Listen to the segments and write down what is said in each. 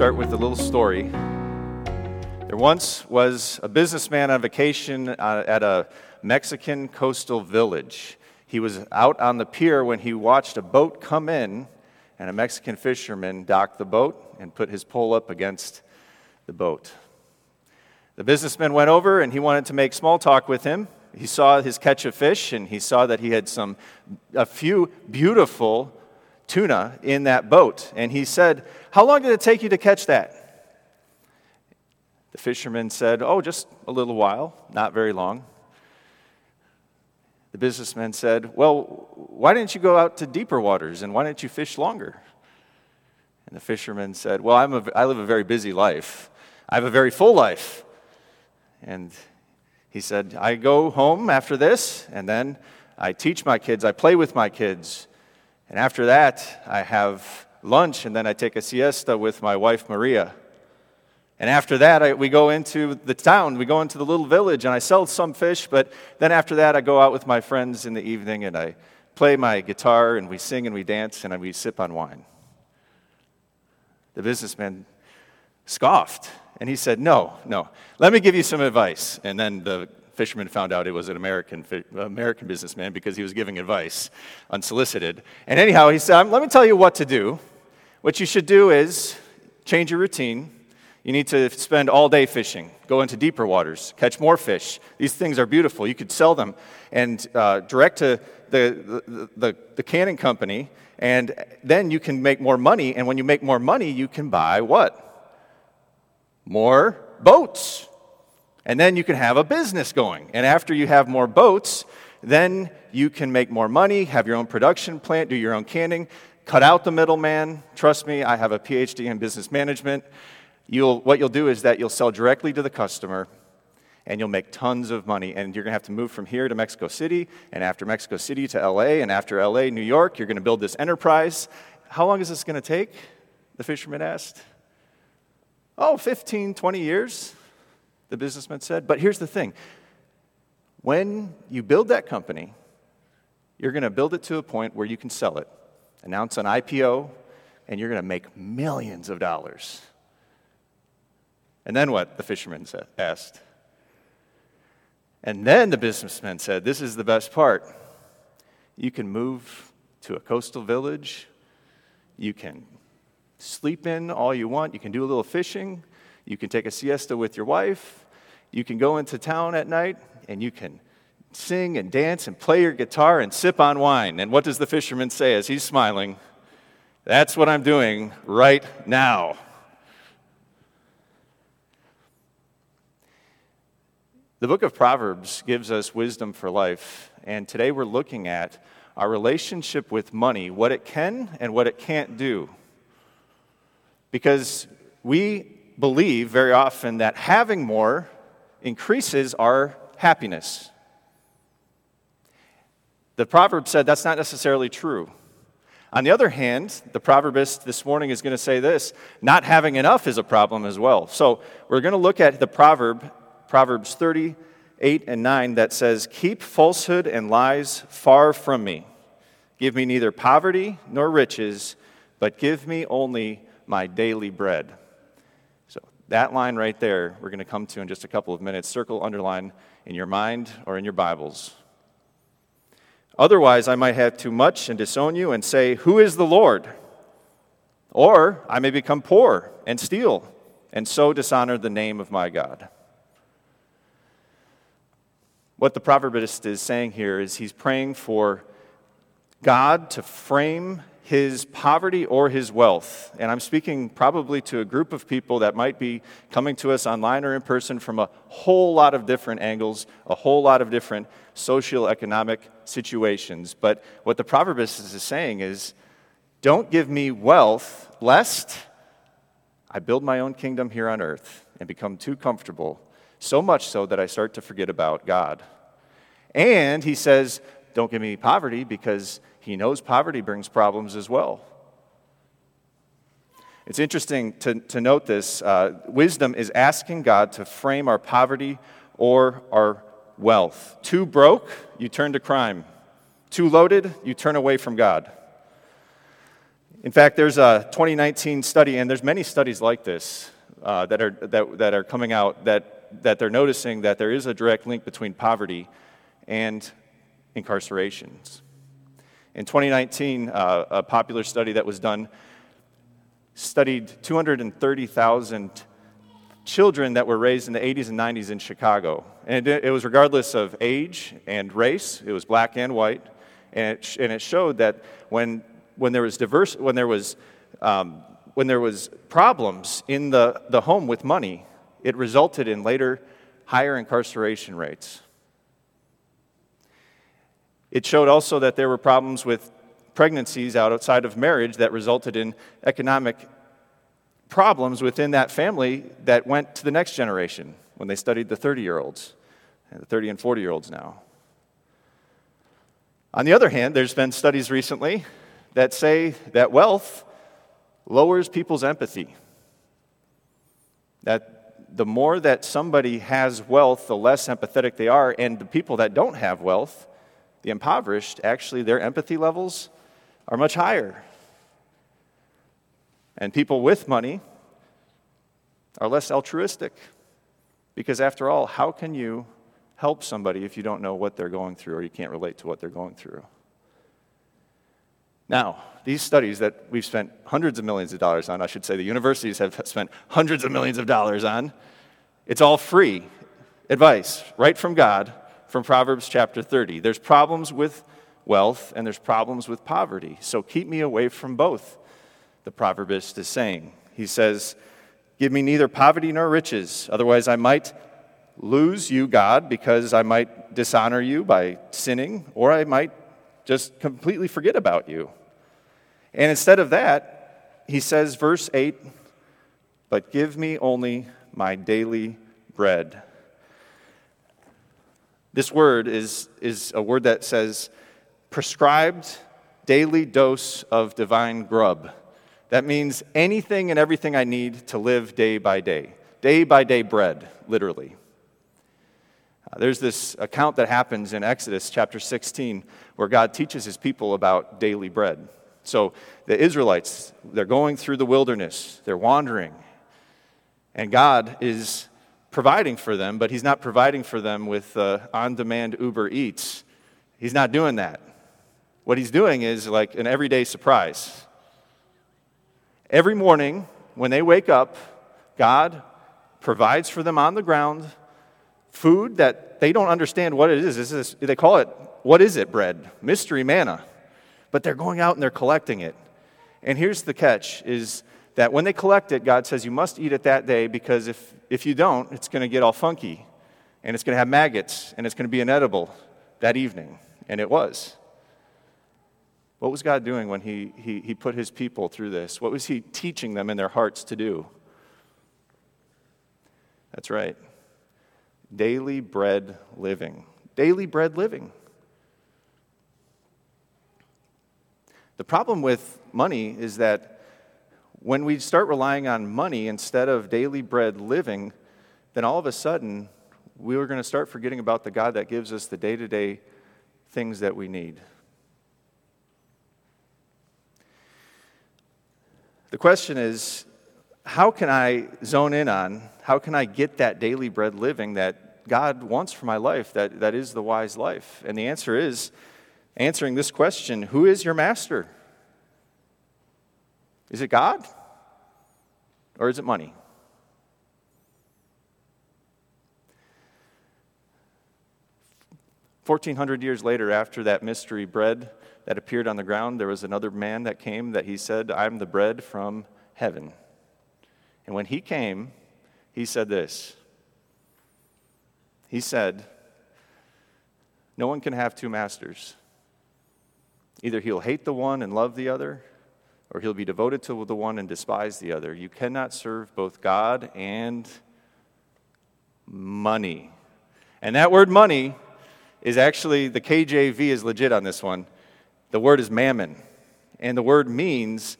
start with a little story. There once was a businessman on vacation uh, at a Mexican coastal village. He was out on the pier when he watched a boat come in, and a Mexican fisherman docked the boat and put his pole up against the boat. The businessman went over and he wanted to make small talk with him. He saw his catch of fish and he saw that he had some a few beautiful tuna in that boat. And he said, How long did it take you to catch that? The fisherman said, Oh, just a little while, not very long. The businessman said, Well, why didn't you go out to deeper waters and why didn't you fish longer? And the fisherman said, Well, I'm a, I live a very busy life. I have a very full life. And he said, I go home after this, and then I teach my kids, I play with my kids, and after that, I have lunch, and then I take a siesta with my wife, Maria. And after that, I, we go into the town, we go into the little village, and I sell some fish, but then after that, I go out with my friends in the evening and I play my guitar, and we sing and we dance, and we sip on wine. The businessman scoffed, and he said, No, no, let me give you some advice. And then the fisherman found out it was an American, American businessman because he was giving advice unsolicited. And anyhow, he said, Let me tell you what to do. What you should do is change your routine. You need to spend all day fishing, go into deeper waters, catch more fish. These things are beautiful. You could sell them and uh, direct to the, the, the, the canning company, and then you can make more money. And when you make more money, you can buy what? More boats. And then you can have a business going. And after you have more boats, then you can make more money, have your own production plant, do your own canning, cut out the middleman. Trust me, I have a PhD in business management. You'll, what you'll do is that you'll sell directly to the customer and you'll make tons of money. And you're going to have to move from here to Mexico City, and after Mexico City to LA, and after LA, New York. You're going to build this enterprise. How long is this going to take? The fisherman asked. Oh, 15, 20 years the businessman said. But here's the thing when you build that company, you're going to build it to a point where you can sell it, announce an IPO, and you're going to make millions of dollars. And then what? The fisherman said, asked. And then the businessman said, This is the best part. You can move to a coastal village. You can sleep in all you want. You can do a little fishing. You can take a siesta with your wife. You can go into town at night and you can sing and dance and play your guitar and sip on wine. And what does the fisherman say as he's smiling? That's what I'm doing right now. The book of Proverbs gives us wisdom for life, and today we're looking at our relationship with money, what it can and what it can't do. Because we believe very often that having more increases our happiness. The proverb said that's not necessarily true. On the other hand, the proverbist this morning is going to say this not having enough is a problem as well. So we're going to look at the proverb, Proverbs 38 and 9, that says, Keep falsehood and lies far from me. Give me neither poverty nor riches, but give me only my daily bread. So that line right there, we're going to come to in just a couple of minutes. Circle, underline in your mind or in your Bibles. Otherwise, I might have too much and disown you and say, Who is the Lord? Or I may become poor and steal and so dishonor the name of my God. What the proverbist is saying here is he's praying for God to frame his poverty or his wealth. And I'm speaking probably to a group of people that might be coming to us online or in person from a whole lot of different angles, a whole lot of different socioeconomic situations. But what the proverbist is saying is don't give me wealth lest I build my own kingdom here on earth and become too comfortable, so much so that I start to forget about God. And he says, don't give me poverty because he knows poverty brings problems as well. It's interesting to, to note this. Uh, wisdom is asking God to frame our poverty or our wealth. Too broke, you turn to crime. Too loaded, you turn away from God. In fact, there's a 2019 study, and there's many studies like this uh, that, are, that, that are coming out that, that they're noticing that there is a direct link between poverty and incarcerations. In 2019, uh, a popular study that was done studied 230,000 children that were raised in the 80s and 90s in Chicago. And it, it was regardless of age and race, it was black and white. And it, and it showed that when when there was diverse, when there was, um, when there was problems in the, the home with money, it resulted in later higher incarceration rates. It showed also that there were problems with pregnancies outside of marriage that resulted in economic problems within that family that went to the next generation when they studied the 30 year olds, and the 30 and 40 year olds now. On the other hand, there's been studies recently that say that wealth lowers people's empathy. That the more that somebody has wealth, the less empathetic they are. And the people that don't have wealth, the impoverished, actually, their empathy levels are much higher. And people with money are less altruistic. Because after all, how can you help somebody if you don't know what they're going through or you can't relate to what they're going through? Now, these studies that we've spent hundreds of millions of dollars on, I should say the universities have spent hundreds of millions of dollars on, it's all free advice right from God from Proverbs chapter 30. There's problems with wealth and there's problems with poverty. So keep me away from both, the proverbist is saying. He says, Give me neither poverty nor riches, otherwise I might lose you, God, because I might dishonor you by sinning, or I might just completely forget about you. And instead of that, he says, verse 8, but give me only my daily bread. This word is, is a word that says prescribed daily dose of divine grub. That means anything and everything I need to live day by day. Day by day bread, literally. Uh, there's this account that happens in Exodus chapter 16 where God teaches his people about daily bread. So the Israelites, they're going through the wilderness, they're wandering, and God is providing for them, but He's not providing for them with uh, on demand Uber Eats. He's not doing that. What He's doing is like an everyday surprise. Every morning, when they wake up, God provides for them on the ground food that they don't understand what it is. is they call it, what is it, bread? Mystery manna but they're going out and they're collecting it. And here's the catch is that when they collect it, God says you must eat it that day because if, if you don't, it's going to get all funky and it's going to have maggots and it's going to be inedible that evening. And it was. What was God doing when he, he, he put his people through this? What was he teaching them in their hearts to do? That's right. Daily bread living. Daily bread living. The problem with money is that when we start relying on money instead of daily bread living, then all of a sudden we are going to start forgetting about the God that gives us the day to day things that we need. The question is how can I zone in on, how can I get that daily bread living that God wants for my life, that, that is the wise life? And the answer is answering this question Who is your master? Is it God? Or is it money? Fourteen hundred years later, after that mystery bread that appeared on the ground, there was another man that came that he said, I'm the bread from heaven. And when he came, he said this. He said, No one can have two masters. Either he'll hate the one and love the other, or he'll be devoted to the one and despise the other. You cannot serve both God and money. And that word money is actually, the KJV is legit on this one. The word is mammon. And the word means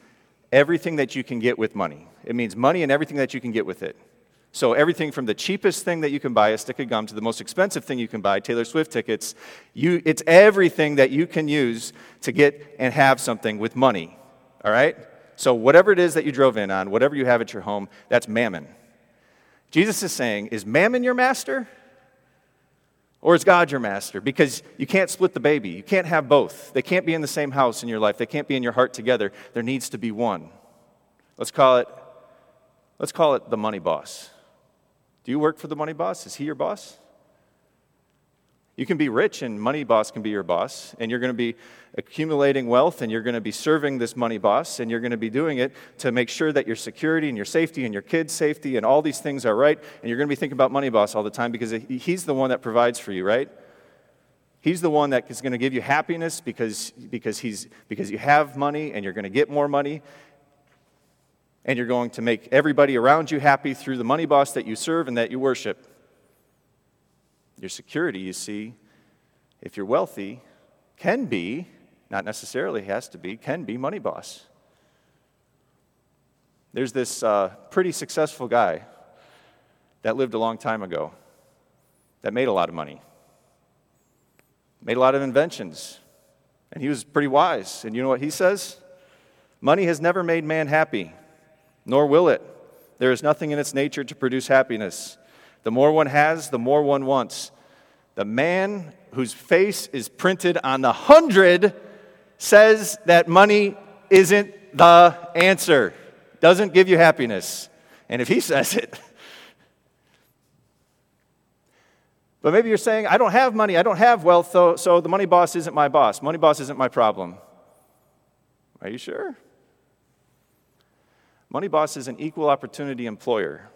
everything that you can get with money. It means money and everything that you can get with it. So, everything from the cheapest thing that you can buy, a stick of gum, to the most expensive thing you can buy, Taylor Swift tickets, you, it's everything that you can use to get and have something with money. All right? So, whatever it is that you drove in on, whatever you have at your home, that's mammon. Jesus is saying, Is mammon your master? Or is God your master? Because you can't split the baby. You can't have both. They can't be in the same house in your life. They can't be in your heart together. There needs to be one. Let's call it, let's call it the money boss. Do you work for the money boss? Is he your boss? You can be rich, and money boss can be your boss, and you're going to be accumulating wealth, and you're going to be serving this money boss, and you're going to be doing it to make sure that your security and your safety and your kids' safety and all these things are right. And you're going to be thinking about money boss all the time because he's the one that provides for you, right? He's the one that is going to give you happiness because, because, he's, because you have money and you're going to get more money. And you're going to make everybody around you happy through the money boss that you serve and that you worship. Your security, you see, if you're wealthy, can be, not necessarily has to be, can be money boss. There's this uh, pretty successful guy that lived a long time ago that made a lot of money, made a lot of inventions, and he was pretty wise. And you know what he says? Money has never made man happy, nor will it. There is nothing in its nature to produce happiness. The more one has, the more one wants. The man whose face is printed on the hundred says that money isn't the answer, doesn't give you happiness. And if he says it, but maybe you're saying, I don't have money, I don't have wealth, so, so the money boss isn't my boss. Money boss isn't my problem. Are you sure? Money boss is an equal opportunity employer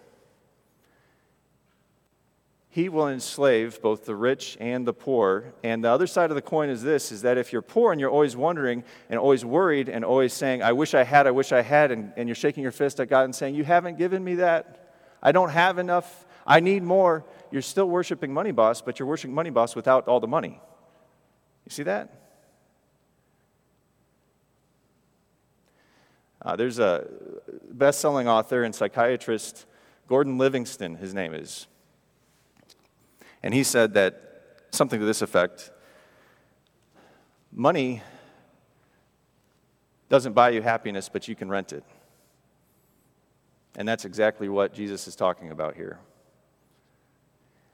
he will enslave both the rich and the poor. And the other side of the coin is this is that if you're poor and you're always wondering and always worried and always saying, I wish I had, I wish I had, and, and you're shaking your fist at God and saying, You haven't given me that. I don't have enough. I need more. You're still worshiping Money Boss, but you're worshiping Money Boss without all the money. You see that? Uh, there's a best selling author and psychiatrist, Gordon Livingston, his name is. And he said that something to this effect money doesn't buy you happiness, but you can rent it. And that's exactly what Jesus is talking about here.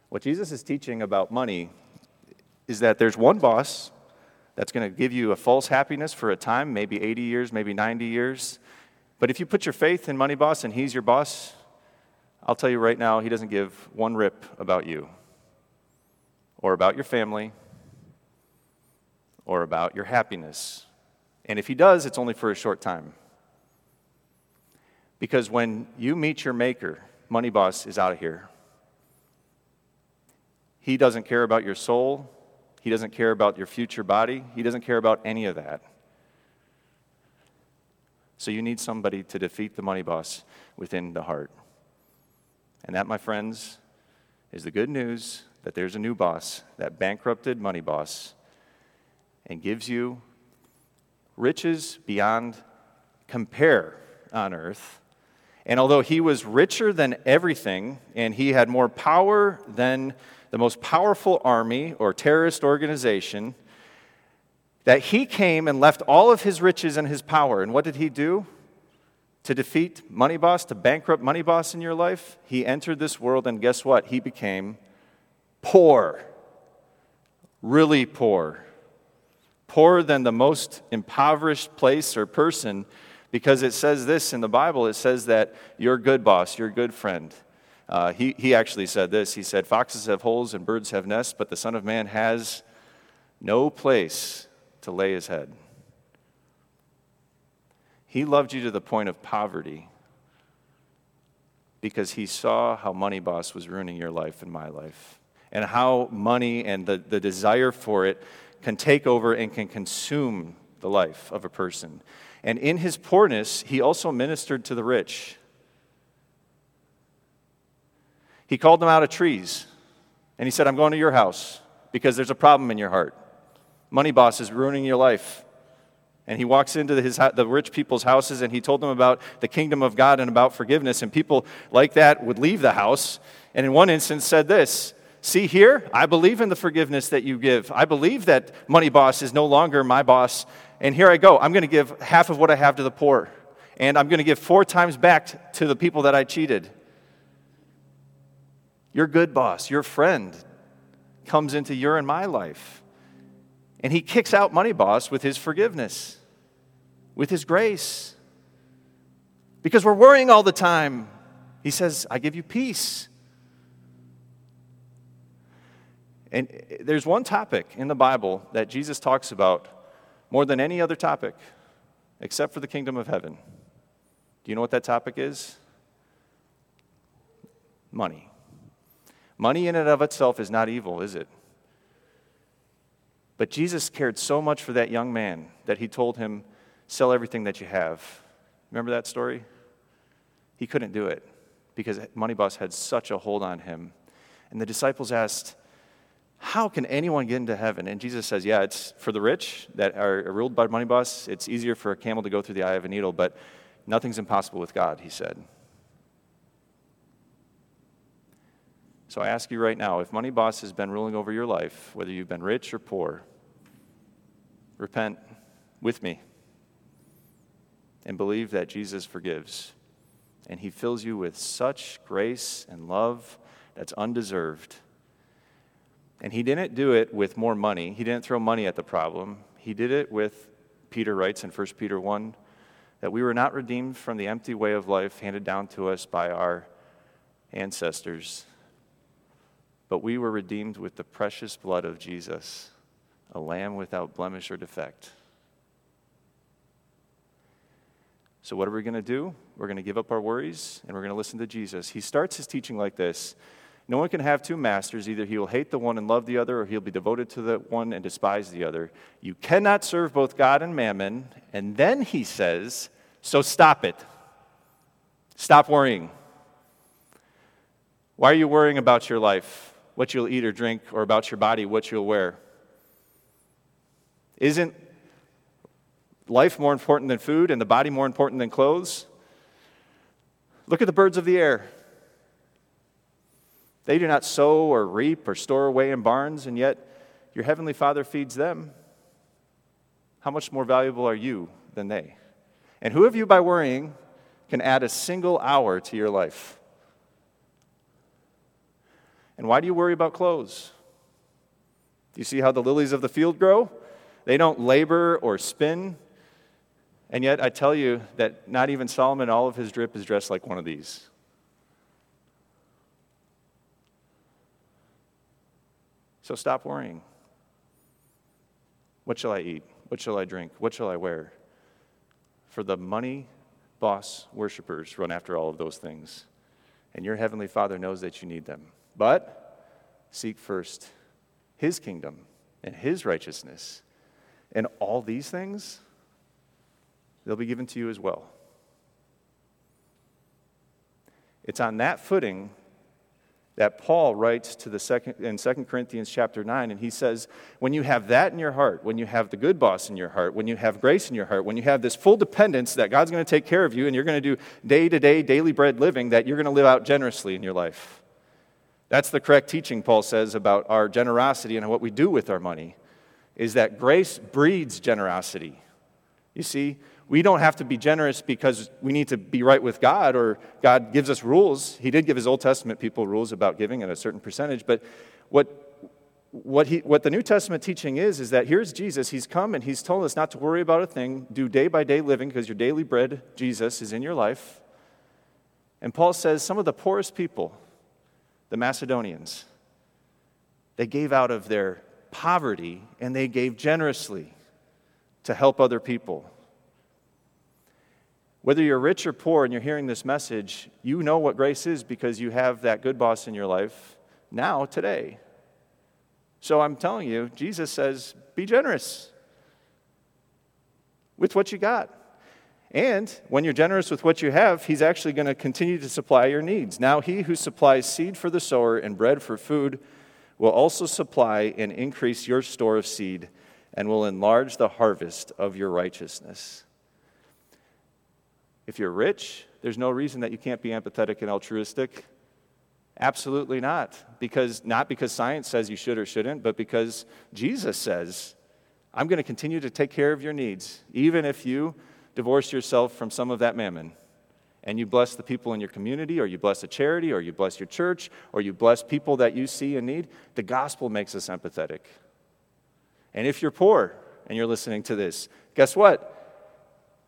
What Jesus is teaching about money is that there's one boss that's going to give you a false happiness for a time, maybe 80 years, maybe 90 years. But if you put your faith in Money Boss and he's your boss, I'll tell you right now, he doesn't give one rip about you or about your family or about your happiness. And if he does, it's only for a short time. Because when you meet your maker, Money Boss is out of here. He doesn't care about your soul. He doesn't care about your future body. He doesn't care about any of that. So you need somebody to defeat the money boss within the heart. And that, my friends, is the good news that there's a new boss, that bankrupted money boss, and gives you riches beyond compare on earth. And although he was richer than everything, and he had more power than the most powerful army or terrorist organization, that he came and left all of his riches and his power. And what did he do? To defeat Money Boss, to bankrupt Money Boss in your life, he entered this world, and guess what? He became poor, really poor, poorer than the most impoverished place or person, because it says this in the Bible it says that you're good boss, you're good friend. Uh, he, he actually said this. He said, Foxes have holes and birds have nests, but the Son of Man has no place to lay his head. He loved you to the point of poverty because he saw how Money Boss was ruining your life and my life and how money and the, the desire for it can take over and can consume the life of a person. And in his poorness, he also ministered to the rich. He called them out of trees and he said, I'm going to your house because there's a problem in your heart. Money boss is ruining your life. And he walks into his, the rich people's houses and he told them about the kingdom of God and about forgiveness. And people like that would leave the house. And in one instance, said this See here, I believe in the forgiveness that you give. I believe that Money Boss is no longer my boss and here I go. I'm going to give half of what I have to the poor, and I'm going to give four times back to the people that I cheated. Your good boss, your friend, comes into your and my life, and he kicks out money boss with his forgiveness, with his grace. Because we're worrying all the time. He says, I give you peace. And eh, there's one topic in the Bible that Jesus talks about more than any other topic, except for the kingdom of heaven. Do you know what that topic is? Money. Money in and of itself is not evil, is it? But Jesus cared so much for that young man that he told him, Sell everything that you have. Remember that story? He couldn't do it because Money Boss had such a hold on him. And the disciples asked, How can anyone get into heaven? And Jesus says, Yeah, it's for the rich that are ruled by Money Boss. It's easier for a camel to go through the eye of a needle, but nothing's impossible with God, he said. So I ask you right now if Money Boss has been ruling over your life, whether you've been rich or poor, repent with me and believe that Jesus forgives. And he fills you with such grace and love that's undeserved. And he didn't do it with more money. He didn't throw money at the problem. He did it with, Peter writes in 1 Peter 1, that we were not redeemed from the empty way of life handed down to us by our ancestors, but we were redeemed with the precious blood of Jesus, a lamb without blemish or defect. So, what are we going to do? We're going to give up our worries and we're going to listen to Jesus. He starts his teaching like this No one can have two masters. Either he will hate the one and love the other, or he'll be devoted to the one and despise the other. You cannot serve both God and mammon. And then he says, So stop it. Stop worrying. Why are you worrying about your life, what you'll eat or drink, or about your body, what you'll wear? Isn't life more important than food and the body more important than clothes? Look at the birds of the air. They do not sow or reap or store away in barns, and yet your heavenly Father feeds them. How much more valuable are you than they? And who of you, by worrying, can add a single hour to your life? And why do you worry about clothes? Do you see how the lilies of the field grow? They don't labor or spin. And yet, I tell you that not even Solomon, all of his drip, is dressed like one of these. So stop worrying. What shall I eat? What shall I drink? What shall I wear? For the money boss worshippers run after all of those things. And your heavenly Father knows that you need them. But seek first his kingdom and his righteousness. And all these things they'll be given to you as well. It's on that footing that Paul writes to the second in 2 Corinthians chapter 9 and he says when you have that in your heart when you have the good boss in your heart when you have grace in your heart when you have this full dependence that God's going to take care of you and you're going to do day to day daily bread living that you're going to live out generously in your life. That's the correct teaching Paul says about our generosity and what we do with our money is that grace breeds generosity. You see we don't have to be generous because we need to be right with God or God gives us rules. He did give his Old Testament people rules about giving at a certain percentage, but what, what, he, what the New Testament teaching is, is that here's Jesus. He's come and he's told us not to worry about a thing, do day by day living because your daily bread, Jesus, is in your life. And Paul says some of the poorest people, the Macedonians, they gave out of their poverty and they gave generously to help other people. Whether you're rich or poor and you're hearing this message, you know what grace is because you have that good boss in your life now, today. So I'm telling you, Jesus says, be generous with what you got. And when you're generous with what you have, He's actually going to continue to supply your needs. Now, He who supplies seed for the sower and bread for food will also supply and increase your store of seed and will enlarge the harvest of your righteousness. If you're rich, there's no reason that you can't be empathetic and altruistic. Absolutely not. Because not because science says you should or shouldn't, but because Jesus says I'm going to continue to take care of your needs, even if you divorce yourself from some of that mammon and you bless the people in your community, or you bless a charity, or you bless your church, or you bless people that you see in need, the gospel makes us empathetic. And if you're poor and you're listening to this, guess what?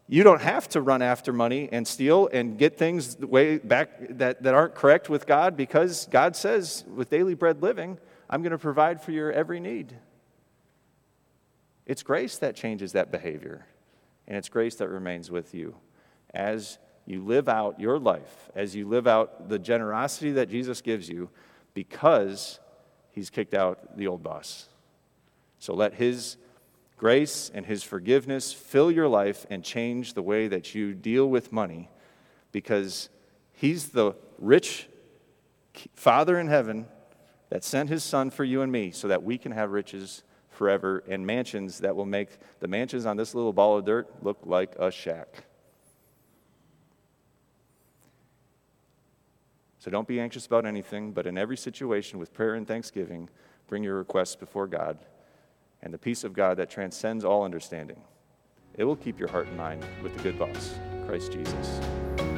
You don't have to run after money and steal and get things way back that, that aren't correct with God because God says, with daily bread living, I'm going to provide for your every need. It's grace that changes that behavior, and it's grace that remains with you as you live out your life, as you live out the generosity that Jesus gives you because he's kicked out the old boss. So let his grace and his forgiveness fill your life and change the way that you deal with money because he's the rich Father in heaven that sent his son for you and me so that we can have riches forever and mansions that will make the mansions on this little ball of dirt look like a shack. So don't be anxious about anything, but in every situation with prayer and thanksgiving, bring your requests before God, and the peace of God that transcends all understanding. It will keep your heart and mind with the good boss, Christ Jesus.